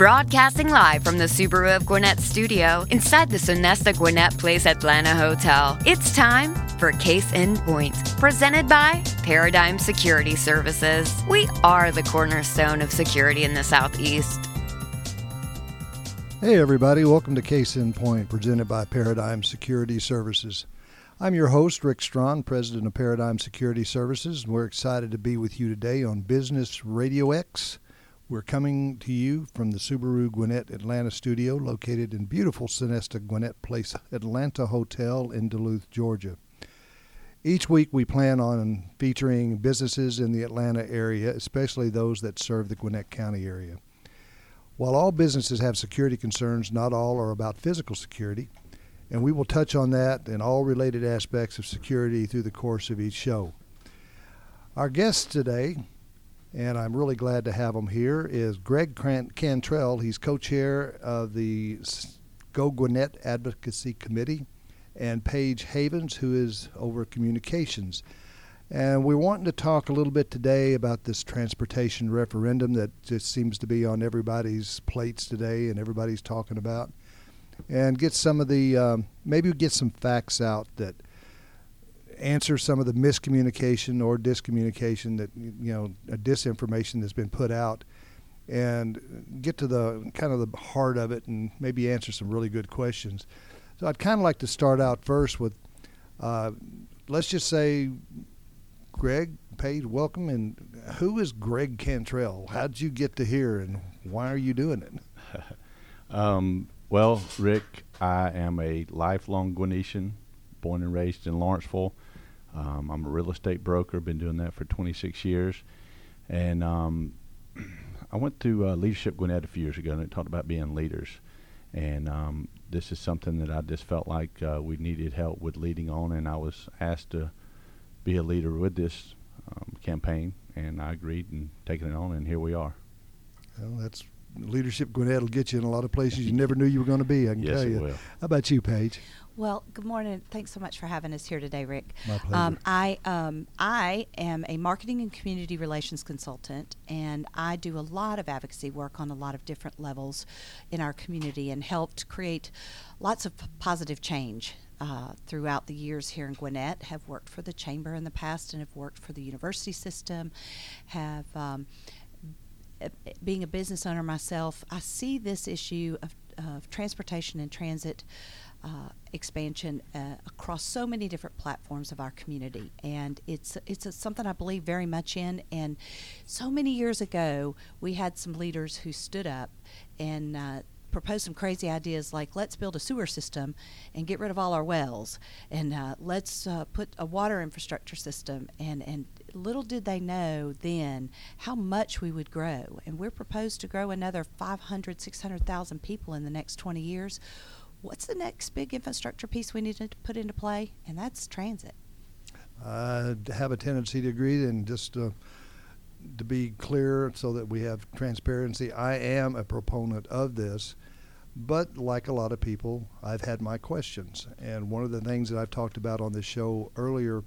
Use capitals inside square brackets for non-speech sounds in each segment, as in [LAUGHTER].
Broadcasting live from the Subaru of Gwinnett studio inside the Sonesta Gwinnett Place Atlanta Hotel. It's time for Case in Point, presented by Paradigm Security Services. We are the cornerstone of security in the Southeast. Hey, everybody, welcome to Case in Point, presented by Paradigm Security Services. I'm your host, Rick Strawn, president of Paradigm Security Services, and we're excited to be with you today on Business Radio X. We're coming to you from the Subaru Gwinnett Atlanta studio, located in beautiful Sonesta Gwinnett Place Atlanta Hotel in Duluth, Georgia. Each week, we plan on featuring businesses in the Atlanta area, especially those that serve the Gwinnett County area. While all businesses have security concerns, not all are about physical security, and we will touch on that and all related aspects of security through the course of each show. Our guest today and I'm really glad to have him here, is Greg Cantrell. He's co-chair of the Go Gwinnett Advocacy Committee, and Paige Havens, who is over communications. And we're wanting to talk a little bit today about this transportation referendum that just seems to be on everybody's plates today and everybody's talking about. And get some of the, um, maybe get some facts out that – answer some of the miscommunication or discommunication that you know disinformation that's been put out and get to the kind of the heart of it and maybe answer some really good questions. So i'd kind of like to start out first with uh, let's just say greg Paige, welcome and who is greg cantrell? How did you get to here and why are you doing it? [LAUGHS] Um, well rick i am a lifelong Gwinnettian born and raised in lawrenceville um, I'm a real estate broker, been doing that for 26 years. And um, [CLEARS THROAT] I went to uh, Leadership Gwinnett a few years ago and it talked about being leaders. And um, this is something that I just felt like uh, we needed help with leading on, and I was asked to be a leader with this um, campaign, and I agreed and taken it on, and here we are. Well, that's leadership Gwinnett will get you in a lot of places you never knew you were going to be. I can yes, tell you. Will. How about you, Paige? Well, good morning. Thanks so much for having us here today, Rick. My pleasure. Um, I um, I am a marketing and community relations consultant, and I do a lot of advocacy work on a lot of different levels in our community, and helped create lots of positive change. Uh, throughout the years here in Gwinnett, have worked for the chamber in the past, and have worked for the university system. Have um, being a business owner myself, I see this issue of, of transportation and transit uh, expansion uh, across so many different platforms of our community, and it's it's a, something I believe very much in. And so many years ago, we had some leaders who stood up and uh, proposed some crazy ideas like let's build a sewer system and get rid of all our wells, and uh, let's uh, put a water infrastructure system. And and little did they know then how much we would grow. And we're proposed to grow another 500, 600,000 people in the next 20 years what's the next big infrastructure piece we need to put into play? And that's transit. I have a tendency to agree, and just uh, to be clear so that we have transparency, I am a proponent of this. But like a lot of people, I've had my questions. And one of the things that I've talked about on this show earlier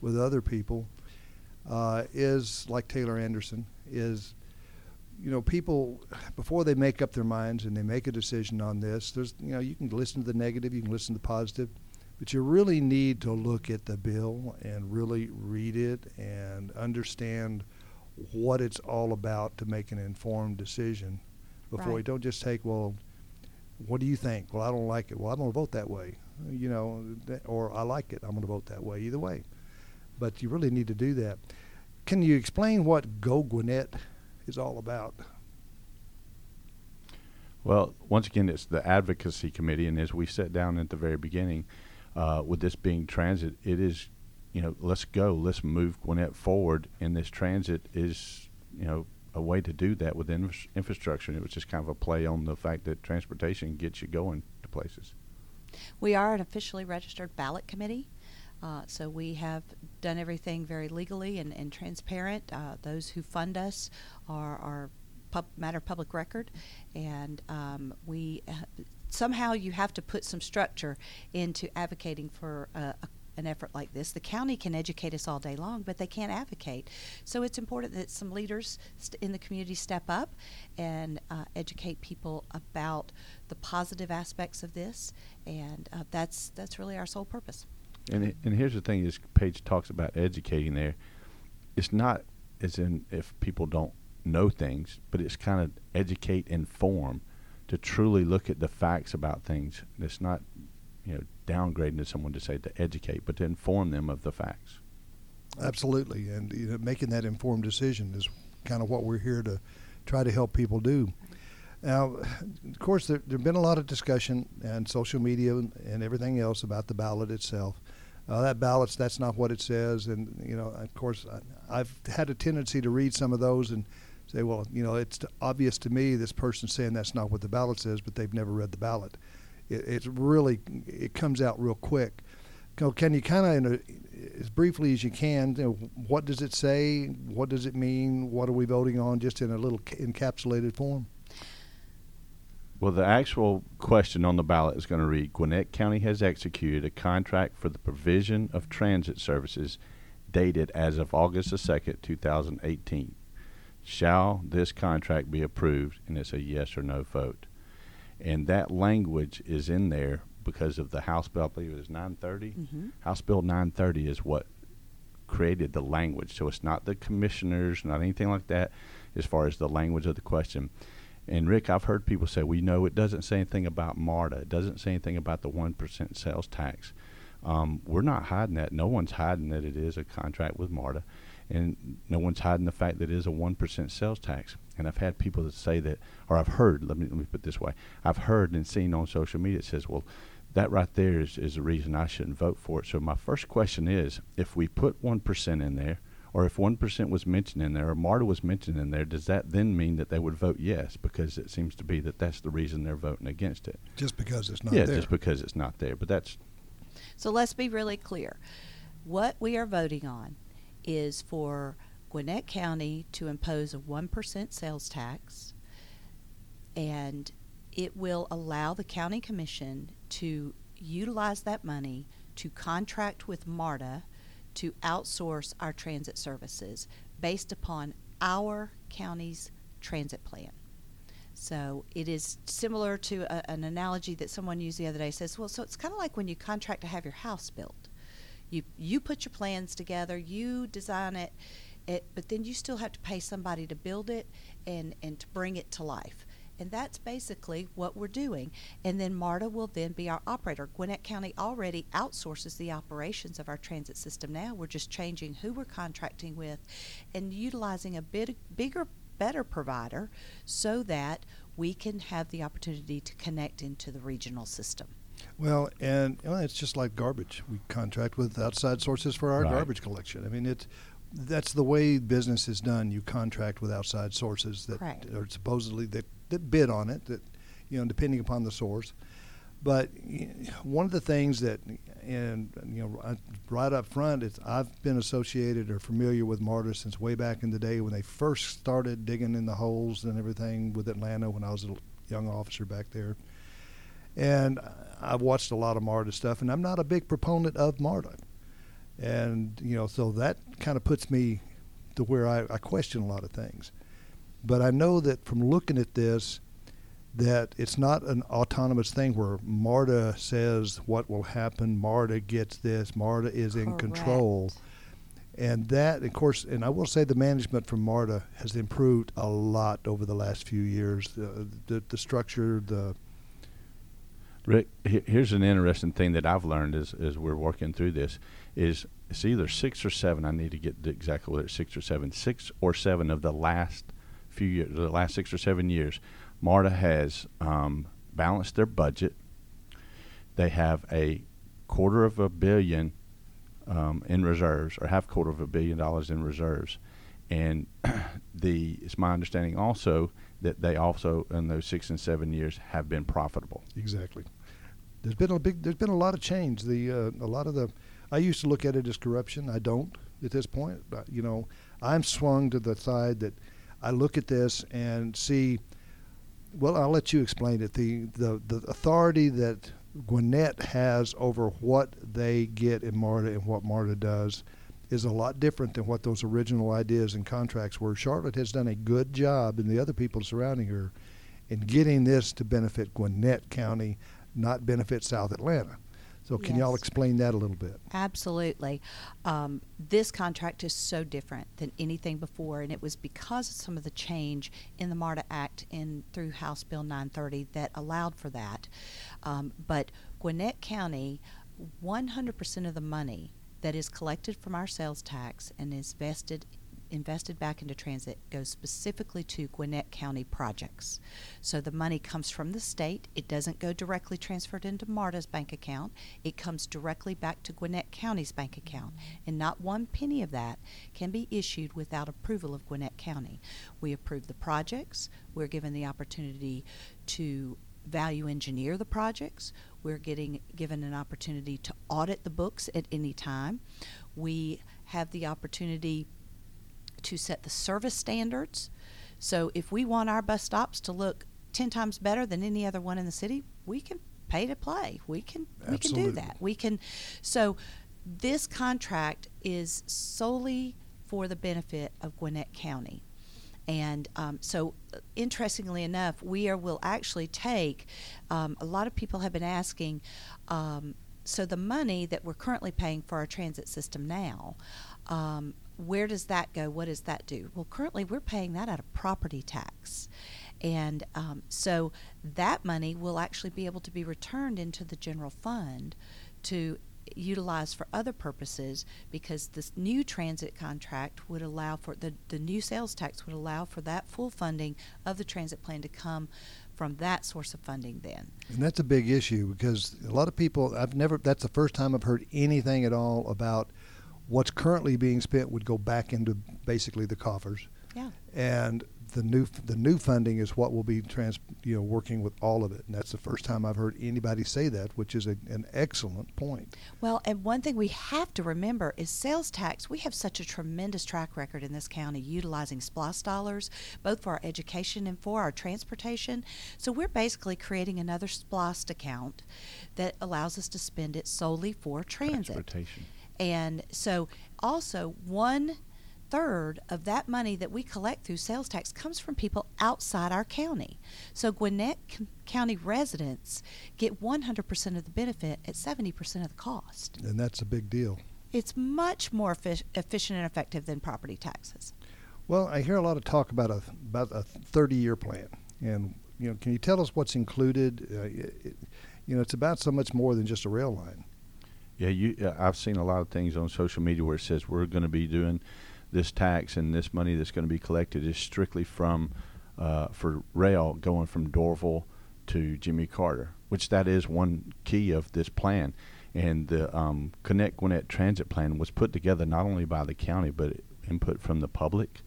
with other people uh, is, like Taylor Anderson, is you know, people before they make up their minds and they make a decision on this, there's you know, you can listen to the negative, you can listen to the positive, but you really need to look at the bill and really read it and understand what it's all about to make an informed decision before Right. you don't just take well what do you think? Well i don't like it. Well i'm going to vote that way you know or i like it. I'm going to vote that way either way but you really need to do that can you explain what go gwinnett is all about Well, once again, it's the advocacy committee, and as we sat down at the very beginning, uh, with this being transit, it is, you know, let's go, let's move Gwinnett forward, and this transit is, you know, a way to do that with infra- infrastructure. And it was just kind of a play on the fact that transportation gets you going to places. We are an officially registered ballot committee. Uh, so we have done everything very legally and, and transparent. Uh, those who fund us are, are pub, matter of public record, and um, we uh, somehow you have to put some structure into advocating for uh, a, an effort like this. The county can educate us all day long, but they can't advocate. So it's important that some leaders st- in the community step up and uh, educate people about the positive aspects of this, and uh, that's that's really our sole purpose. And and here's the thing: this Paige talks about educating. There, it's not as in if people don't know things, but it's kind of educate, inform, to truly look at the facts about things. It's not, you know, downgrading to someone to say to educate, but to inform them of the facts. Absolutely, and you know, making that informed decision is kind of what we're here to try to help people do. Now, of course, there has been a lot of discussion and social media and everything else about the ballot itself. Uh, that ballot's that's not what it says, and you know, of course, I, I've had a tendency to read some of those and say, well, you know, it's obvious to me this person's saying that's not what the ballot says, but they've never read the ballot. It, it's really it comes out real quick. Can you kind of, as briefly as you can, you know, what does it say? What does it mean? What are we voting on? Just in a little encapsulated form. Well, the actual question on the ballot is going to read Gwinnett County has executed a contract for the provision of transit services dated as of August the 2nd, 2018. Shall this contract be approved? And it's a yes or no vote. And that language is in there because of the House bill, I believe it is 930. Mm-hmm. House Bill 930 is what created the language. So it's not the commissioners, not anything like that, as far as the language of the question. And Rick, I've heard people say, "We know it doesn't say anything about MARTA. It doesn't say anything about the one percent sales tax." Um, we're not hiding that. No one's hiding that it is a contract with MARTA, and no one's hiding the fact that it is a one percent sales tax. And I've had people that say that, or I've heard. Let me let me put this way: I've heard and seen on social media. It says, "Well, that right there is, is the reason I shouldn't vote for it." So my first question is, if we put one percent in there or if 1% was mentioned in there or MARTA was mentioned in there, does that then mean that they would vote yes? Because it seems to be that that's the reason they're voting against it. Just because it's not yeah, there. just because it's not there. But that's. So let's be really clear. What we are voting on is for Gwinnett County to impose a 1% sales tax, and it will allow the county commission to utilize that money to contract with MARTA to outsource our transit services based upon our county's transit plan. So it is similar to a, an analogy that someone used the other day. Says, well, so it's kind of like when you contract to have your house built. You you put your plans together, you design it, it, but then you still have to pay somebody to build it and and to bring it to life. And that's basically what we're doing. And then MARTA will then be our operator. Gwinnett County already outsources the operations of our transit system now. We're just changing who we're contracting with and utilizing a bit bigger, better provider so that we can have the opportunity to connect into the regional system. Well, and well, it's just like garbage. We contract with outside sources for our Right. garbage collection. I mean, it's that's the way business is done. You contract with outside sources that Correct. are supposedly that, that bid on it. That you know, depending upon the source. But one of the things that, and you know, right up front, it's I've been associated or familiar with MARTA since way back in the day when they first started digging in the holes and everything with Atlanta when I was a young officer back there. And I've watched a lot of MARTA stuff, and I'm not a big proponent of MARTA. And, you know, so that kind of puts me to where I, I question a lot of things. But I know that from looking at this, that it's not an autonomous thing where MARTA says what will happen, MARTA gets this, MARTA is in control. And that, of course, and I will say the management from MARTA has improved a lot over the last few years. The, the, the structure, the Rick, here's an interesting thing that I've learned as, as we're working through this is it's either six or seven. I need to get exactly whether it's six or seven. Six or seven of the last few years, the last six or seven years, MARTA has um, balanced their budget. They have a quarter of a billion um, in reserves, or half quarter of a billion dollars in reserves, and [CLEARS THROAT] the it's my understanding also that they also in those six and seven years have been profitable. Exactly. There's been a big. There's been a lot of change. The uh, a lot of the. I used to look at it as corruption. I don't at this point. But, you know, I'm swung to the side that I look at this and see. Well, I'll let you explain it. The the the authority that Gwinnett has over what they get in MARTA and what MARTA does is a lot different than what those original ideas and contracts were. Charlotte has done a good job, and the other people surrounding her, in getting this to benefit Gwinnett County, not benefit South Atlanta. So, can y'all explain that a little bit? Absolutely. Um, this contract is so different than anything before, and it was because of some of the change in the MARTA Act in through House Bill 930 that allowed for that. Um, but Gwinnett County, 100% of the money that is collected from our sales tax and is vested invested back into transit goes specifically to Gwinnett County projects. So the money comes from the state. It doesn't go directly transferred into MARTA's bank account. It comes directly back to Gwinnett County's bank account. And not one penny of that can be issued without approval of Gwinnett County. We approve the projects. We're given the opportunity to value engineer the projects. We're getting given an opportunity to audit the books at any time. We have the opportunity to set the service standards. So if we want our bus stops to look 10 times better than any other one in the city, we can pay to play. We can we can do that. We can so this contract is solely for the benefit of Gwinnett County. And um, so, uh, interestingly enough, we are, will actually take. Um, a lot of people have been asking. Um, so the money that we're currently paying for our transit system now, um, where does that go? What does that do? Well, currently we're paying that out of property tax, and um, so that money will actually be able to be returned into the general fund to utilize for other purposes because this new transit contract would allow for the, the new sales tax would allow for that full funding of the transit plan to come from that source of funding then. And that's a big issue because a lot of people, I've never, that's the first time I've heard anything at all about what's currently being spent would go back into basically the coffers. Yeah. And the new, the new funding is what will be trans, you know, working with all of it. And that's the first time I've heard anybody say that, which is a, an excellent point. Well, and one thing we have to remember is sales tax. We have such a tremendous track record in this county utilizing SPLOST dollars, both for our education and for our transportation. So we're basically creating another SPLOST account that allows us to spend it solely for transit. Transportation. And so, also, one third of that money that we collect through sales tax comes from people outside our county. So, Gwinnett C- County residents get 100% of the benefit at 70% of the cost. And that's a big deal. It's much more effic- efficient and effective than property taxes. Well, I hear a lot of talk about a about a 30-year plan, and you know, can you tell us what's included? Uh, it- you know, it's about so much more than just a rail line. Yeah, you. Uh, I've seen a lot of things on social media where it says we're going to be doing this tax and this money that's going to be collected is strictly from uh, for rail going from Doraville to Jimmy Carter, which that is one key of this plan. And the um, Connect Gwinnett Transit Plan was put together not only by the county but input from the public.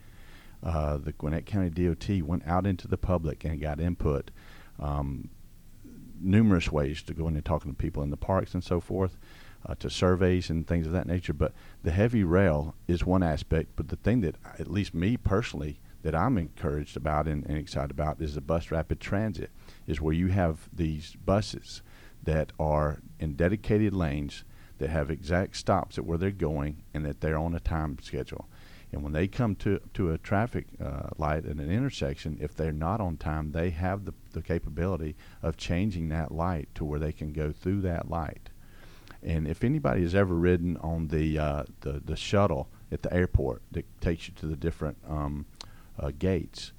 Uh, the Gwinnett County DOT went out into the public and got input. Um, numerous ways to go in and talking to people in the parks and so forth, uh, to surveys and things of that nature. But the heavy rail is one aspect. But the thing that, at least me personally, that I'm encouraged about and, and excited about is the bus rapid transit, is where you have these buses that are in dedicated lanes that have exact stops at where they're going and that they're on a time schedule. And when they come to to a traffic uh, light at an intersection, if they're not on time, they have the, the capability of changing that light to where they can go through that light. And if anybody has ever ridden on the uh, the, the shuttle at the airport that takes you to the different um, uh, gates,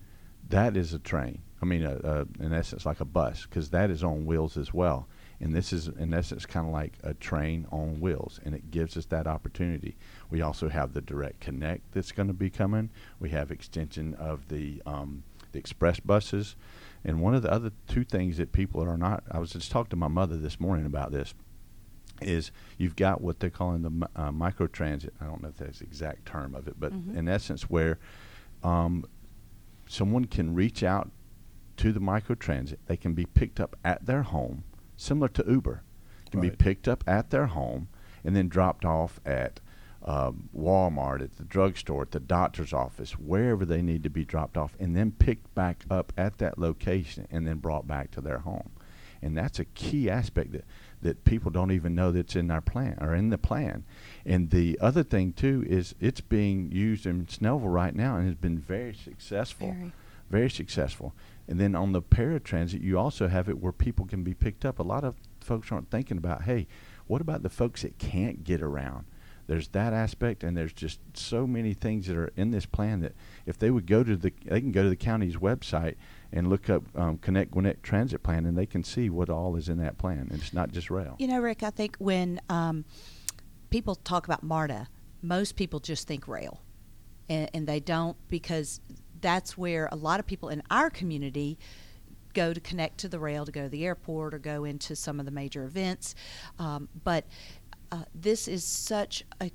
that is a train. I mean, uh, uh, in essence, like a bus, because that is on wheels as well. And this is, in essence, kind of like a train on wheels, and it gives us that opportunity. We also have the direct connect that's going to be coming. We have extension of the um, the express buses, and one of the other two things that people are not. I was just talking to my mother this morning about this. Is you've got what they're calling the uh, micro transit. I don't know if that's the exact term of it, but Mhm. in essence, where um, someone can reach out to the microtransit. They can be picked up at their home, similar to Uber. Can be picked up at their home and then dropped off at um, Walmart, at the drugstore, at the doctor's office, wherever they need to be dropped off, and then picked back up at that location and then brought back to their home. and that's a key aspect that that people don't even know that's in our plan or in the plan. And the other thing too is it's being used in Snellville right now and has been very successful, Very. very successful. And then on the paratransit, you also have it where people can be picked up. A lot of folks aren't thinking about, hey, what about the folks that can't get around? There's that aspect, and there's just so many things that are in this plan that if they would go to the, they can go to the county's website and look up um, Connect Gwinnett Transit Plan, and they can see what all is in that plan. And it's not just rail. You know, Rick, I think when um, people talk about MARTA, most people just think rail, and, and they don't because that's where a lot of people in our community go to connect to the rail to go to the airport or go into some of the major events. Um, but uh, this is such a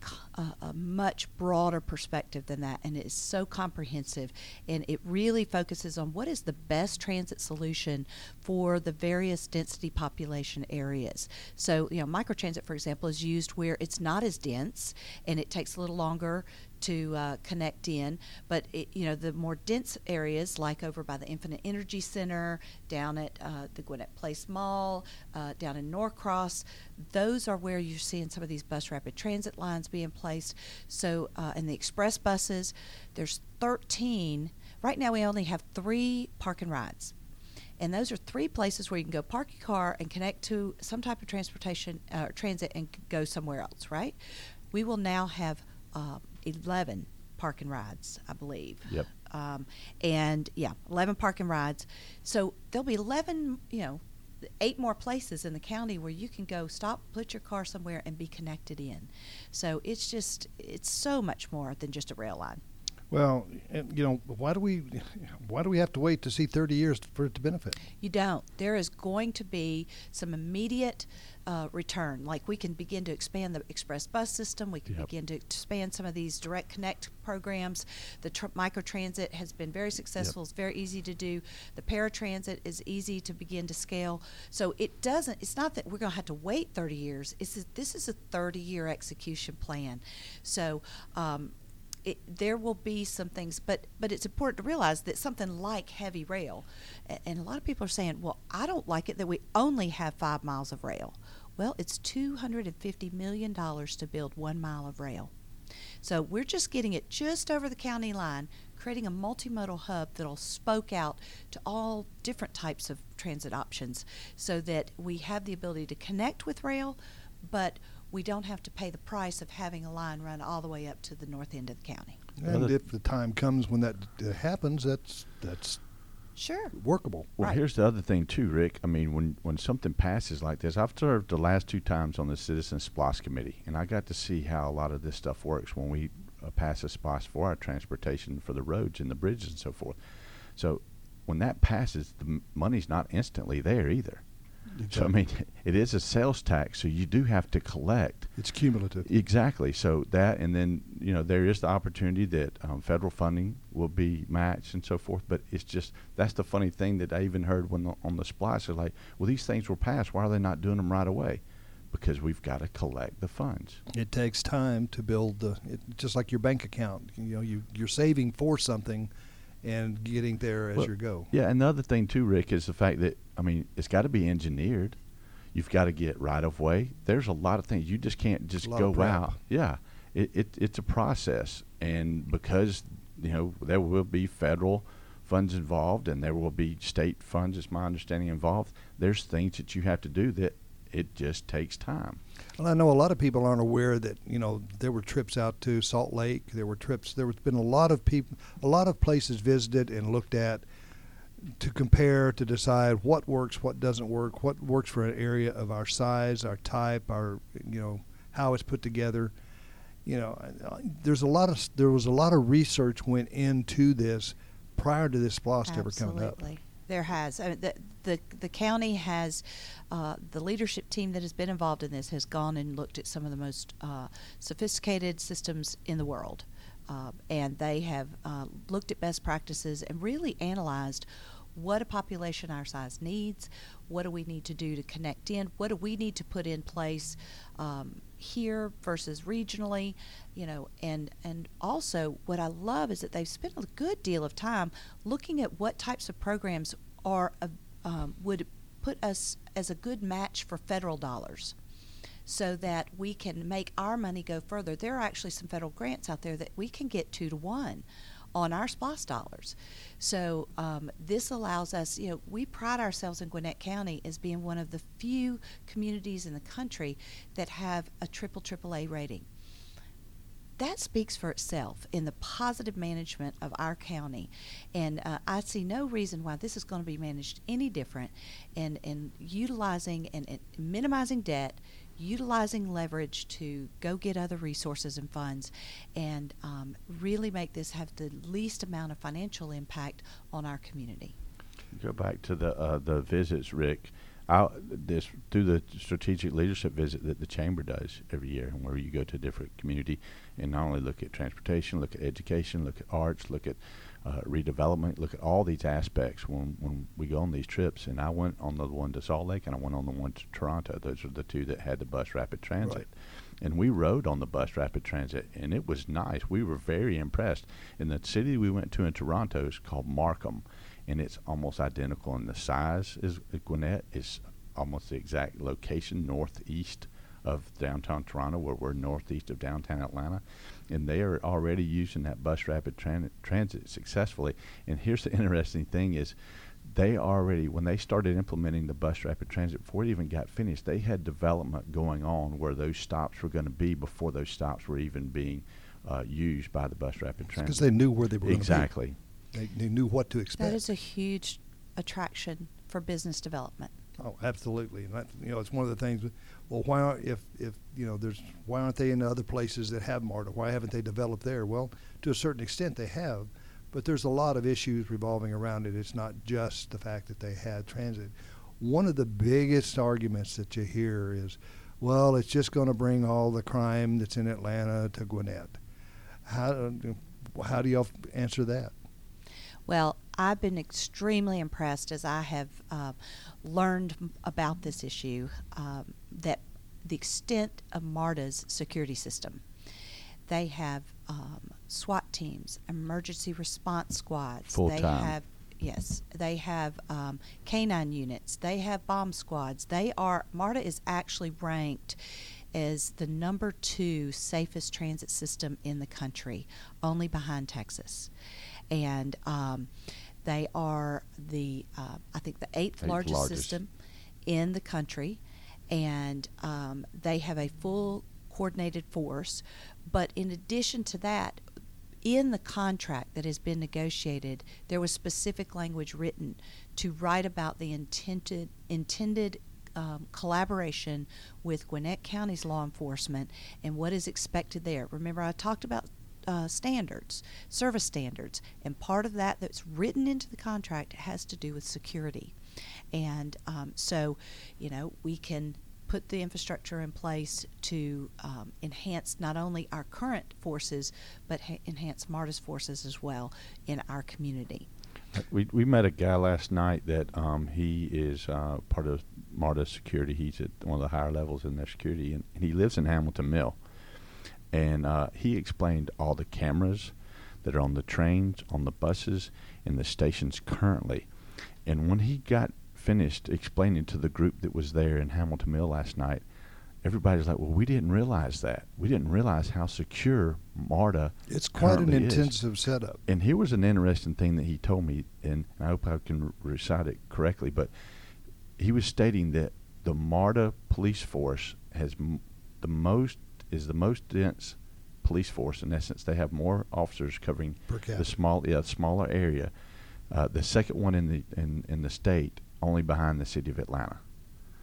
much broader perspective than that, and it is so comprehensive, and it really focuses on what is the best transit solution for the various density population areas. So, you know, microtransit, for example, is used where it's not as dense, and it takes a little longer to uh, connect in. But it, you know, the more dense areas, like over by the Infinite Energy Center, down at uh, the Gwinnett Place Mall, uh, down in Norcross, those are where you're seeing some of these bus rapid transit lines being placed. So, uh, and the express buses, there's 13. Right now, we only have three park and rides. And those are three places where you can go park your car and connect to some type of transportation, uh, transit, and go somewhere else, right? We will now have uh, 11 park and rides, I believe. Yep. Um, and yeah, 11 park and rides. So there'll be 11, you know, eight more places in the county where you can go stop, put your car somewhere, and be connected in. So it's just, it's so much more than just a rail line. Well, and, you know, why do we why do we have to wait to see 30 years for it to benefit? You don't. There is going to be some immediate uh, return. Like we can begin to expand the express bus system. We can Yep. begin to expand some of these direct connect programs. The tr- microtransit has been very successful. It's very easy to do. The paratransit is easy to begin to scale. So it doesn't. It's not that we're going to have to wait 30 years. It's that this is a 30-year execution plan. So. Um, it, there will be some things, but but it's important to realize that something like heavy rail, and a lot of people are saying, well, I don't like it that we only have five miles of rail. Well, it's two hundred and fifty million dollars to build one mile of rail. So we're just getting it just over the county line, creating a multimodal hub that'll spoke out to all different types of transit options so that we have the ability to connect with rail, but we don't have to pay the price of having a line run all the way up to the north end of the county. And if the time comes when that uh, happens, that's that's Sure. workable. Well, Right. here's the other thing too, Rick. I mean, when when something passes like this, I've served the last two times on the Citizen SPLOST committee, and I got to see how a lot of this stuff works when we uh, pass a SPLOST for our transportation for the roads and the bridges and so forth. So when that passes, the m- money's not instantly there either. So I mean, it is a sales tax, so you do have to collect. it's cumulative. Exactly. So that, and then you know there is the opportunity that um, federal funding will be matched and so forth. But it's just that's the funny thing that I even heard when the, on the splash is like, well, these things were passed. Why are they not doing them right away? Because we've got to collect the funds. It takes time to build the it, just like your bank account. You know, you you're saving for something and getting there as Well, you go. Yeah, and the other thing too, Rick, is the fact that I mean it's got to be engineered. You've got to get right of way. There's a lot of things you just can't just go out. Yeah, it, it it's a process, and because you know there will be federal funds involved and there will be state funds, is my understanding involved. There's things that you have to do that it just takes time. I know a lot of people aren't aware that you know there were trips out to Salt Lake. There were trips. There has been a lot of people, a lot of places visited and looked at to compare to decide what works, what doesn't work, what works for an area of our size, our type, our you know how it's put together. You know, there's a lot of there was a lot of research went into this prior to this SPLOST ever coming up. There has. I mean, the, the, the county has, uh, the leadership team that has been involved in this has gone and looked at some of the most uh, sophisticated systems in the world. Uh, and they have uh, looked at best practices and really analyzed what a population our size needs, what do we need to do to connect in, what do we need to put in place um, here versus regionally, you know, and and also what I love is that they've spent a good deal of time looking at what types of programs are uh, um, would put us as a good match for federal dollars so that we can make our money go further. There are actually some federal grants out there that we can get two to one on our SPLOST dollars. So um, this allows us, you know, we pride ourselves in Gwinnett County as being one of the few communities in the country that have a triple triple A rating. That speaks for itself in the positive management of our county, and uh, I see no reason why this is going to be managed any different. In in utilizing and, and minimizing debt, utilizing leverage to go get other resources and funds and um, really make this have the least amount of financial impact on our community. Go back to the uh, the visits, Rick. I, this through the strategic leadership visit that the chamber does every year, and where you go to a different community and not only look at transportation, look at education, look at arts, look at uh, redevelopment, look at all these aspects when, when we go on these trips. And I went on the one to Salt Lake and I went on the one to Toronto. Those are the two that had the bus rapid transit. Right. And we rode on the bus rapid transit and it was nice. We were very impressed. And the city we went to in Toronto is called Markham and it's almost identical in the size as Gwinnett. It's almost the exact location northeast of downtown Toronto, where we're northeast of downtown Atlanta, and they are already using that bus rapid tran- transit successfully. And here's the [LAUGHS] interesting thing: is they already when they started implementing the bus rapid transit before it even got finished, they had development going on where those stops were going to be before those stops were even being uh, used by the bus rapid transit. Because they knew where they were exactly. They, they knew what to expect. That is a huge attraction for business development. Oh, absolutely. And that, you know, it's one of the things. Well, why aren't if if you know there's why aren't they in other places that have MARTA? Why haven't they developed there? Well, to a certain extent they have, but there's a lot of issues revolving around it. It's not just the fact that they had transit. One of the biggest arguments that you hear is, well, it's just going to bring all the crime that's in Atlanta to Gwinnett. How how do y'all answer that? Well, I've been extremely impressed as I have uh, learned about this issue um, that the extent of MARTA's security system. They have um, SWAT teams, emergency response squads. Full they time. have yes, they have um, canine units. They have bomb squads. They are MARTA is actually ranked as the number two safest transit system in the country, only behind Texas and um, they are the uh, I think the eighth, Eighth largest, largest. system in the country, and um, they have a full coordinated force. But in addition to that, in the contract that has been negotiated, there was specific language written to write about the intended intended um, collaboration with Gwinnett County's law enforcement and what is expected there. Remember, I talked about uh, standards, service standards, and part of that that's written into the contract has to do with security. And um, so, you know, we can put the infrastructure in place to um, enhance not only our current forces, but ha- enhance MARTA's forces as well in our community. We we met a guy last night that um, he is uh, part of MARTA security. He's at one of the higher levels in their security, and, and he lives in Hamilton Mill. And uh, he explained all the cameras that are on the trains, on the buses, in the stations currently. And when he got finished explaining to the group that was there in Hamilton Mill last night, everybody's like, "Well, we didn't realize that. We didn't realize how secure MARTA It's quite an currently is." intensive setup. And here was an interesting thing that he told me, and I hope I can recite it correctly, but he was stating that the MARTA police force has m- the most is the most dense police force. In essence, they have more officers covering the small, yeah, smaller area. Uh, the second one in the in, in the state, only behind the city of Atlanta.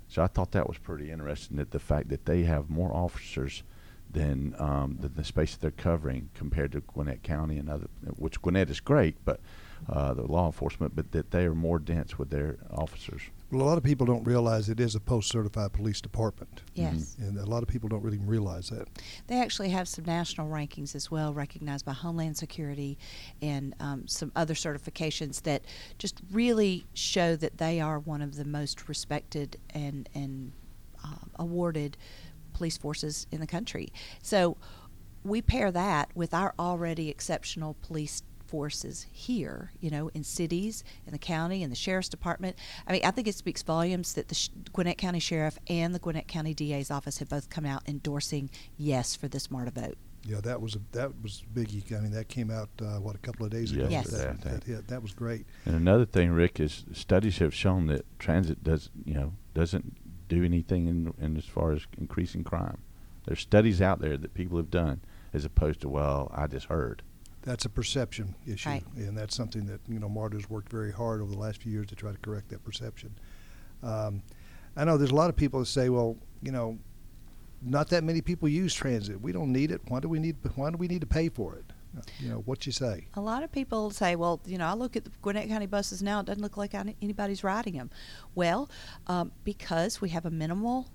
So I thought that was pretty interesting that the fact that they have more officers than um, the, the space that they're covering compared to Gwinnett County and other, which Gwinnett is great, but uh, the law enforcement, but that they are more dense with their officers. Well, a lot of people don't realize it is a post-certified police department, Yes. and a lot of people don't really realize that. They actually have some national rankings as well, recognized by Homeland Security and um, some other certifications that just really show that they are one of the most respected and and um, awarded police forces in the country. So we pair that with our already exceptional police forces here, you know, in cities, in the county, in the sheriff's department. I mean, I think it speaks volumes that the Sh- Gwinnett County Sheriff and the Gwinnett County DA's office have both come out endorsing yes for this MARTA vote. Yeah, that was a that was biggie. I mean, that came out uh, what a couple of days ago. Yes. That, Yes. that hit. That was great. And another thing, Rick, is studies have shown that transit does you know doesn't do anything in, in as far as increasing crime. There's studies out there that people have done as opposed to well, I just heard. That's a perception issue, Right. and that's something that you know Marta's worked very hard over the last few years to try to correct that perception. Um, I know there's a lot of people that say, well, you know, not that many people use transit. We don't need it. Why do we need? Why do we need to pay for it? You know, what you say? A lot of people say, well, you know, I look at the Gwinnett County buses now, it doesn't look like anybody's riding them. Well, um, because we have a minimal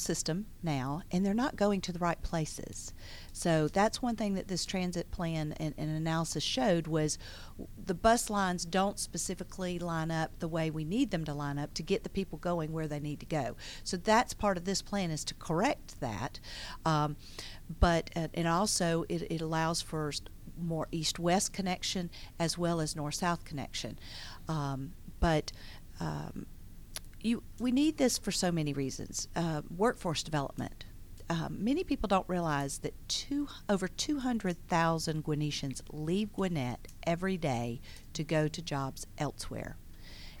system now, and they're not going to the right places. So that's one thing that this transit plan and, and analysis showed was the bus lines don't specifically line up the way we need them to line up to get the people going where they need to go. So that's part of this plan is to correct that. Um, but uh, and also it, it allows for more east-west connection as well as north-south connection. Um, but um, you, we need this for so many reasons. Uh, workforce development. Um, many people don't realize that two, over 200,000 Gwinnettians leave Gwinnett every day to go to jobs elsewhere.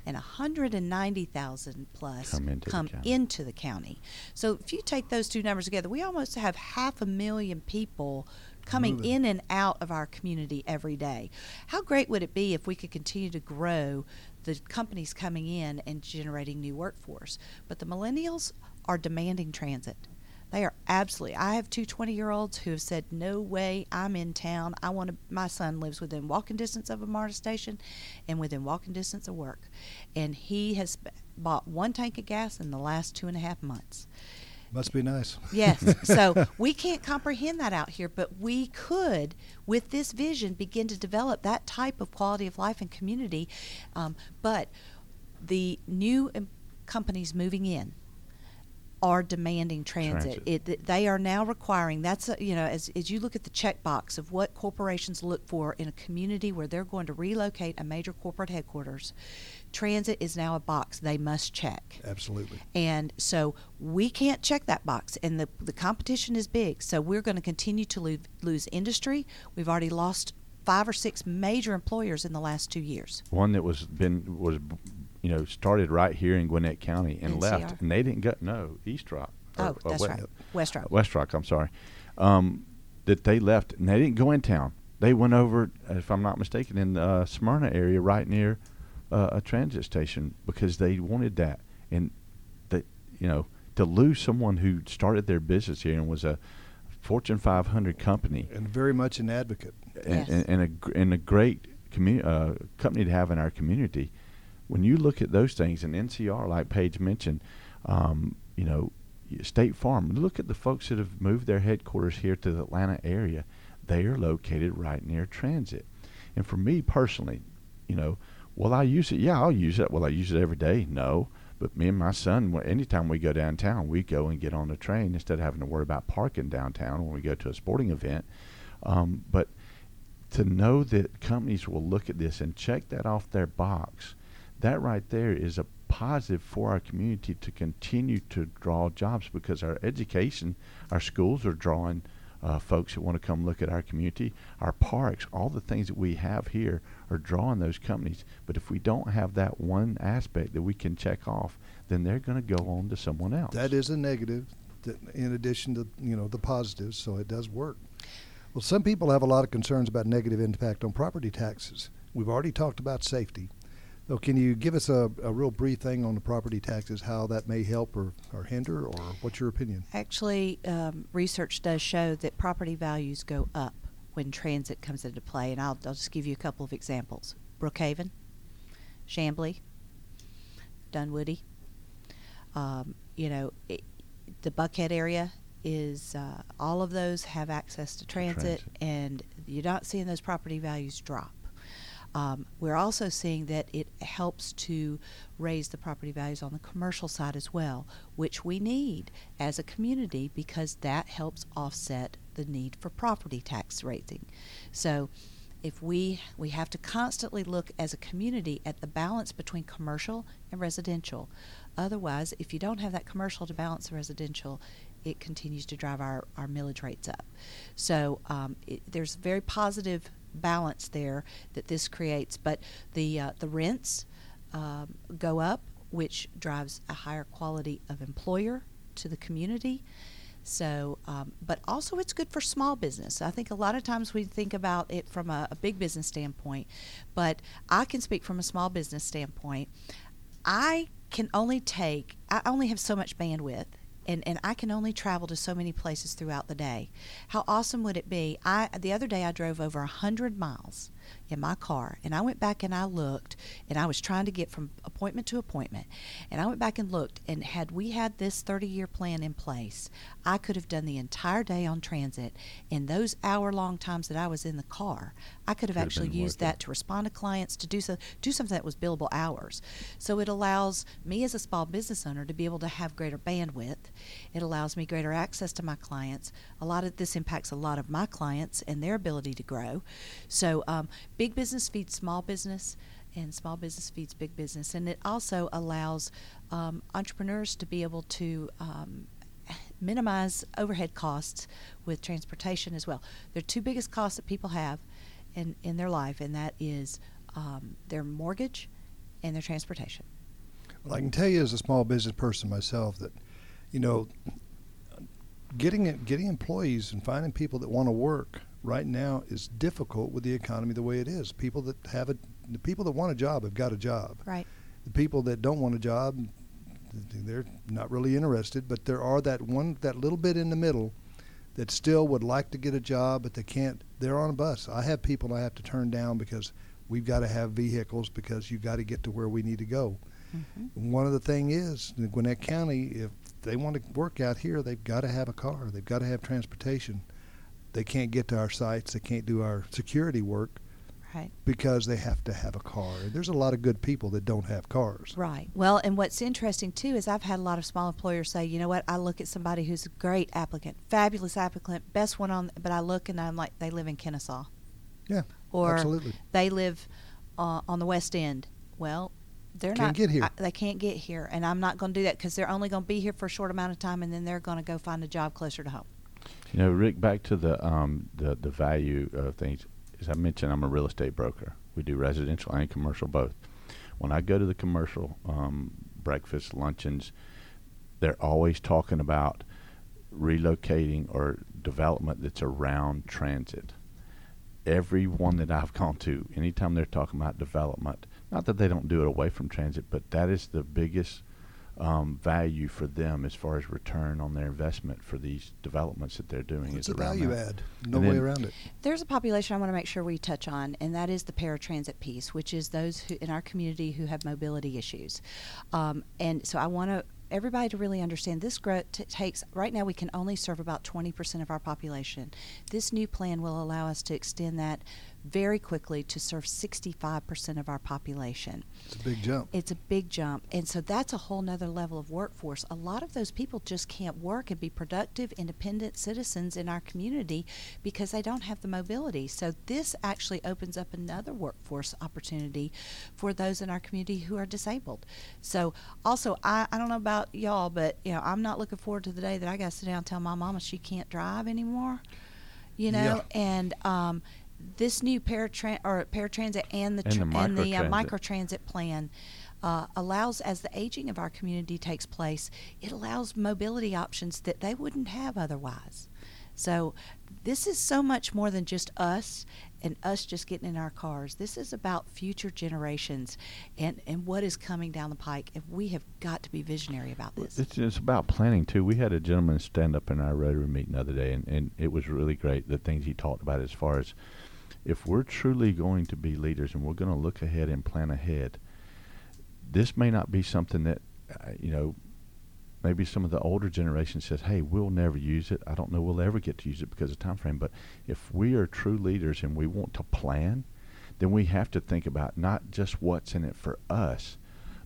And 190,000 plus Come into the come county. into the county. So if you take those two numbers together, we almost have half a million people coming Moving. in and out of our community every day. How great would it be if we could continue to grow the companies coming in and generating new workforce? But the millennials are demanding transit. They are absolutely. I have two 20 year olds who have said, No way, I'm in town. I want to. My son lives within walking distance of a MARTA station and within walking distance of work. And he has bought one tank of gas in the last two and a half months. Must be nice. [LAUGHS] Yes. So we can't comprehend that out here, but we could, with this vision, begin to develop that type of quality of life and community. Um, but the new um, companies moving in are demanding transit. Transit. It, they are now requiring. That's a, you know, as as you look at the checkbox of what corporations look for in a community where they're going to relocate a major corporate headquarters, transit is now a box they must check. Absolutely. And so we can't check that box, and the, the competition is big. So we're going to continue to lose, lose industry. We've already lost five or six major employers in the last two years. One that was been was you know started right here in Gwinnett County and NCR. left, and they didn't go no East Rock. or- Oh, or that's West- right. West Rock. West Rock. I'm sorry. Um, that they left and they didn't go in town. They went over, if I'm not mistaken, in the uh, Smyrna area, right near uh, a transit station, because they wanted that. And that you know to lose someone who started their business here and was a Fortune 500 company And very much an advocate. and, Yes. and, and a and a great commu- uh, company to have in our community. When you look at those things, and NCR, like Paige mentioned, um, you know, State Farm. Look at the folks that have moved their headquarters here to the Atlanta area. They are located right near transit. And for me personally, you know, will I use it? Yeah, I'll use it. Will I use it every day? No. But me and my son, anytime we go downtown, we go and get on the train instead of having to worry about parking downtown when we go to a sporting event. Um, but to know that companies will look at this and check that off their box, that right there is a positive for our community to continue to draw jobs because our education, our schools are drawing uh, folks that want to come look at our community, our parks, all the things that we have here are drawing those companies. But if we don't have that one aspect that we can check off, then they're going to go on to someone else. That is a negative, in addition to you know the positives. So it does work. Well, some people have a lot of concerns about negative impact on property taxes. We've already talked about safety. So can you give us a, a real brief thing on the property taxes, how that may help or, or hinder, or what's your opinion? Actually, um, research does show that property values go up when transit comes into play, and I'll, I'll just give you a couple of examples: Brookhaven, Chamblee, Dunwoody. Um, you know, it, the Buckhead area is uh, all of those have access to transit, transit. and you're not seeing those property values drop. Um, we're also seeing that it helps to raise the property values on the commercial side as well, which we need as a community because that helps offset the need for property tax raising. So, if we we have to constantly look as a community at the balance between commercial and residential. Otherwise, if you don't have that commercial to balance the residential, it continues to drive our, our millage rates up. So um, it, there's very positive balance there that this creates. But the uh, the rents um, go up, which drives a higher quality of employer to the community. So, um, but also it's good for small business. I think a lot of times we think about it from a, a big business standpoint, but I can speak from a small business standpoint. I can only take, I only have so much bandwidth and, and I can only travel to so many places throughout the day. How awesome would it be? I the other day I drove over a hundred miles in my car and I went back and I looked and I was trying to get from appointment to appointment and I went back and looked and had we had this 30 year plan in place I could have done the entire day on transit in those hour long times that I was in the car I could have Could actually been used that to respond to clients to do so do something that was billable hours. So it allows me as a small business owner to be able to have greater bandwidth. It allows me greater access to my clients. A lot of this impacts a lot of my clients and their ability to grow. So um, big business feeds small business and small business feeds big business. And it also allows um, entrepreneurs to be able to um, minimize overhead costs with transportation as well. The two biggest costs that people have in, in their life and that is um, their mortgage and their transportation. Well, I can tell you as a small business person myself that, you know, getting getting employees and finding people that want to work right now is difficult with the economy the way it is. People that have a, the people that want a job have got a job. right The people that don't want a job, they're not really interested. But there are that one, that little bit in the middle, that still would like to get a job, but they can't. They're on a bus. I have people I have to turn down because we've got to have vehicles because you've got to get to where we need to go. Mhm. One of the thing is in Gwinnett County, if they want to work out here, they've got to have a car. They've got to have transportation. They can't get to our sites. They can't do our security work right because they have to have a car. There's a lot of good people that don't have cars. Right. Well, and what's interesting too is I've had a lot of small employers say, you know what, I look at somebody who's a great applicant, fabulous applicant, best one on, but I look and I'm like, they live in Kennesaw. Yeah, Or absolutely. they live uh, on the West End. Well, they're Can't not get here. I, they can't get here, and I'm not going to do that because they're only going to be here for a short amount of time, and then they're going to go find a job closer to home. You know, Rick, back to the um, the the value of things. As I mentioned, I'm a real estate broker. We do residential and commercial both. When I go to the commercial um, breakfast luncheons, they're always talking about relocating or development that's around transit. Every one that I've gone to, anytime they're talking about development, not that they don't do it away from transit, but that is the biggest um, value for them as far as return on their investment for these developments that they're doing. It's is a value that. add. No And way then- around it. There's a population I want to make sure we touch on, and that is the paratransit piece, which is those who, in our community who have mobility issues. Um, and so I want to everybody to really understand this growth t- takes right now we can only serve about 20% of our population. This new plan will allow us to extend that very quickly to serve 65% of our population. It's a big jump. It's a big jump. And so that's a whole nother level of workforce. A lot of those people just can't work and be productive, independent citizens in our community because they don't have the mobility. So this actually opens up another workforce opportunity for those in our community who are disabled. So also I, I don't know about y'all, but you know, I'm not looking forward to the day that I gotta sit down and tell my mama she can't drive anymore. You know, Yeah. and um this new paratran or paratransit and the And the tr- and the uh, microtransit. microtransit plan uh, allows, as the aging of our community takes place, it allows mobility options that they wouldn't have otherwise. So, this is so much more than just us and us just getting in our cars. This is about future generations and, and what is coming down the pike. And we have got to be visionary about this. It's, it's about planning too. We had a gentleman stand up in our Rotary meeting the other day, and, and it was really great. The things he talked about as far as if we're truly going to be leaders and we're going to look ahead and plan ahead, this may not be something that uh, you know. Maybe some of the older generation says, "Hey, we'll never use it. I don't know we'll ever get to use it because of time frame." But if we are true leaders and we want to plan, then we have to think about not just what's in it for us,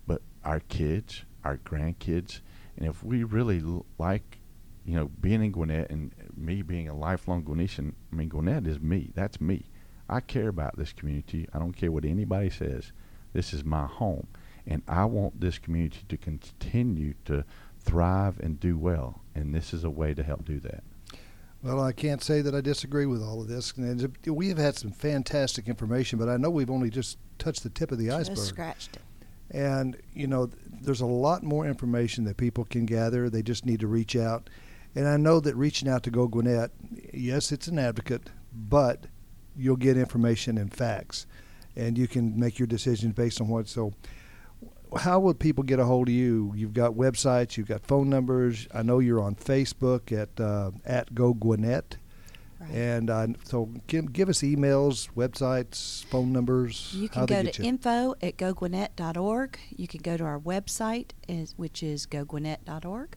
but our kids, our grandkids, and if we really l- like, you know, being in Gwinnett and me being a lifelong Gwinnettian, I mean, Gwinnett is me. That's me. I care about this community. I don't care what anybody says. This is my home, and I want this community to continue to thrive and do well. And this is a way to help do that. Well, I can't say that I disagree with all of this. And we have had some fantastic information, but I know we've only just touched the tip of the Just iceberg. scratched it. And, you know, there's a lot more information that people can gather. They just need to reach out. And I know that reaching out to Go Gwinnett, yes, it's an advocate, but you'll get information and facts. And you can make your decisions based on what. So, how would people get a hold of you? You've got websites, you've got phone numbers. I know you're on Facebook at uh, at Go Gwinnett. Right. And uh, so give, give us emails, websites, phone numbers. You can go to you. info at gogwinnett.org. You can go to our website, is, which is gogwinnett.org.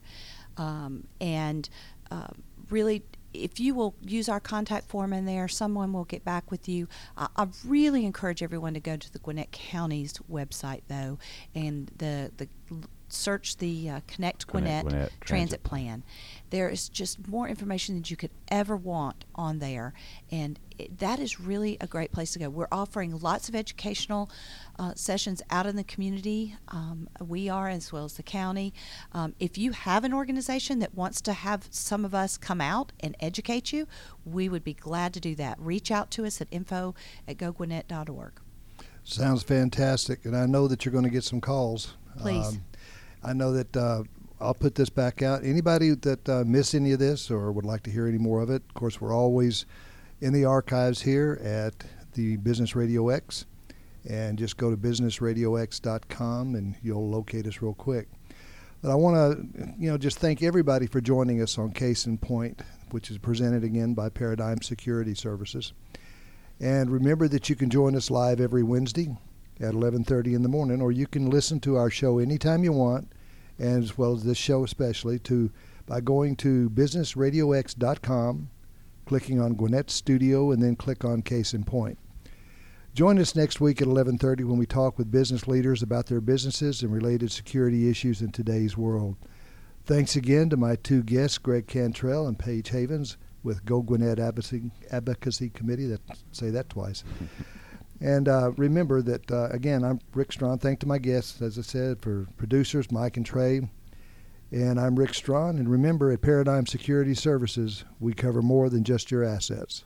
Um, and um, really, if you will use our contact form in there, someone will get back with you. I, I really encourage everyone to go to the Gwinnett County's website, though, and the, the search the uh, Connect Gwinnett- Gwinnett, Gwinnett Transit Transit Plan. There is just more information than you could ever want on there, and it, that is really a great place to go. We're offering lots of educational uh, sessions out in the community. Um, we are, as well as the county. Um, if you have an organization that wants to have some of us come out and educate you, we would be glad to do that. Reach out to us at info at gogwinnett.org. Sounds fantastic, and I know that you're going to get some calls. Please. I know that uh, I'll put this back out. Anybody that uh, missed any of this or would like to hear any more of it, of course, we're always in the archives here at the Business Radio X, and just go to businessradiox.com and you'll locate us real quick. But I want to, you know, just thank everybody for joining us on Case in Point, which is presented again by Paradigm Security Services. And remember that you can join us live every Wednesday at 11:30 in the morning, or you can listen to our show anytime you want, and as well as this show especially, to by going to businessradiox.com, clicking on Gwinnett Studio, and then click on Case in Point. Join us next week at 11:30 when we talk with business leaders about their businesses and related security issues in today's world. Thanks again to my two guests, Greg Cantrell and Paige Havens with Go Gwinnett Advocacy, Advocacy Committee. That say that twice. [LAUGHS] And uh, remember that, uh, again, I'm Rick Strawn. Thank to my guests, as I said, for producers, Mike and Trey. And I'm Rick Strawn. And remember, at Paradigm Security Services, we cover more than just your assets.